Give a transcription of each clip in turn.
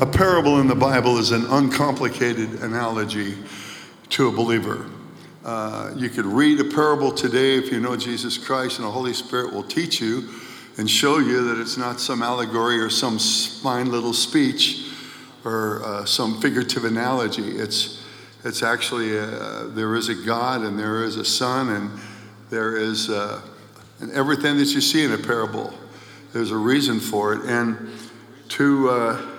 a parable in the Bible is an uncomplicated analogy to a believer. Uh, you could read a parable today if you know Jesus Christ, and the Holy Spirit will teach you and show you that it's not some allegory or some fine little speech or uh, some figurative analogy. It's, it's actually, uh, there is a God and there is a Son, and there is, uh, and everything that you see in a parable, there's a reason for it. And to, uh,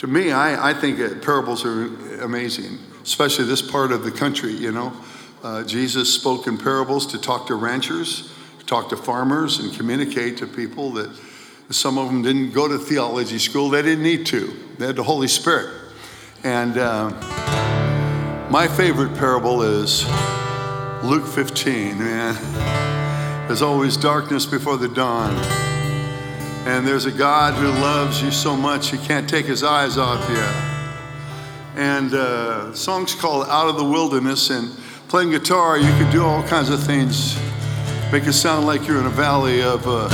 to me, I, I think parables are amazing, especially this part of the country, you know. Uh, Jesus spoke in parables to talk to ranchers, talk to farmers, and communicate to people that some of them didn't go to theology school. They didn't need to, they had the Holy Spirit. And uh, my favorite parable is Luke 15, man. There's always darkness before the dawn. And there's a God who loves you so much he can't take his eyes off you. And uh, song's called Out of the Wilderness. And playing guitar, you can do all kinds of things. Make it sound like you're in a valley of uh,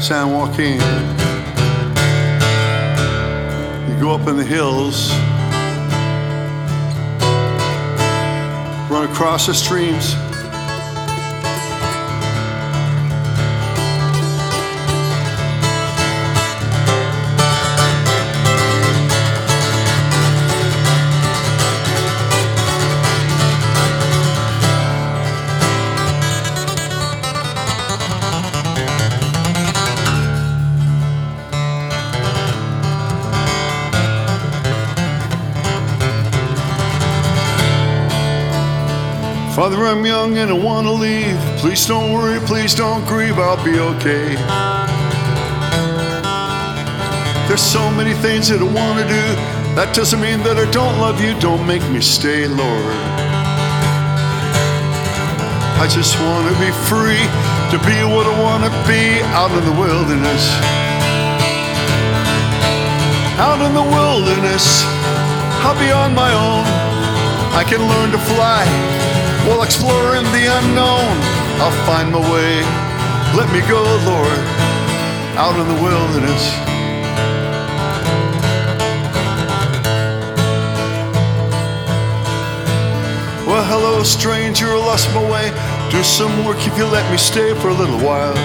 San Joaquin. You go up in the hills, run across the streams. Father, I'm young and I want to leave. Please don't worry, please don't grieve, I'll be okay. There's so many things that I want to do. That doesn't mean that I don't love you. Don't make me stay, Lord. I just want to be free to be what I want to be out in the wilderness. Out in the wilderness, I'll be on my own. I can learn to fly while exploring the unknown, I'll find my way. Let me go, Lord, out in the wilderness. Well, hello, stranger, I lost my way. Do some work if you let me stay for a little while.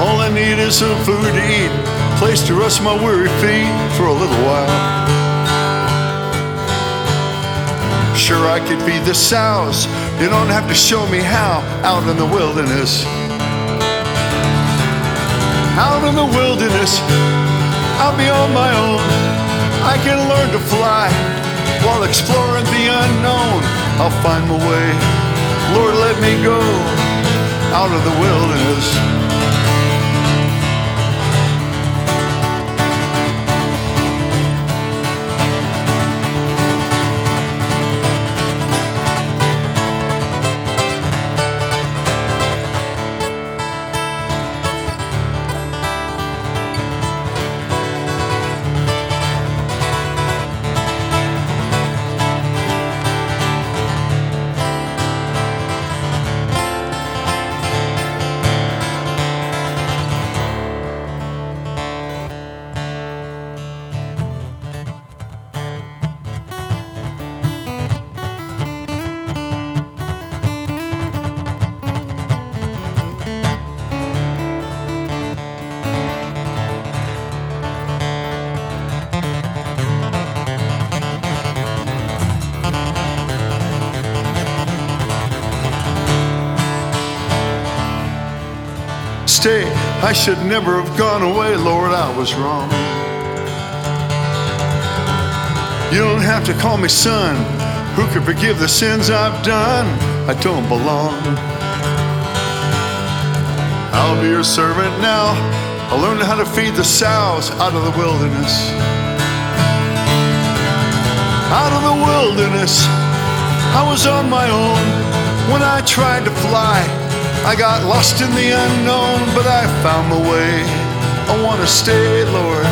All I need is some food to eat, place to rest my weary feet for a little while. Sure, I could feed the sows. You don't have to show me how out in the wilderness. Out in the wilderness, I'll be on my own. I can learn to fly while exploring the unknown. I'll find my way. Lord, let me go out of the wilderness. Stay. I should never have gone away, Lord, I was wrong. You don't have to call me son. Who can forgive the sins I've done? I don't belong. I'll be your servant now. I learned how to feed the sows out of the wilderness. Out of the wilderness, I was on my own when I tried to fly. I got lost in the unknown, but I found my way. I want to stay, Lord,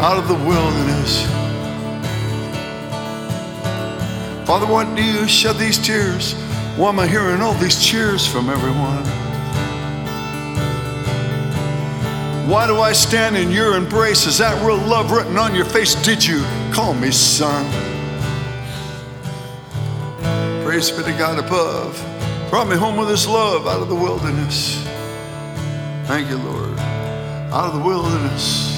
out of the wilderness. Father, why do you shed these tears? Why am I hearing all these cheers from everyone? Why do I stand in your embrace? Is that real love written on your face? Did you call me son? Praise be to God above. Brought me home with his love out of the wilderness. Thank you, Lord. Out of the wilderness.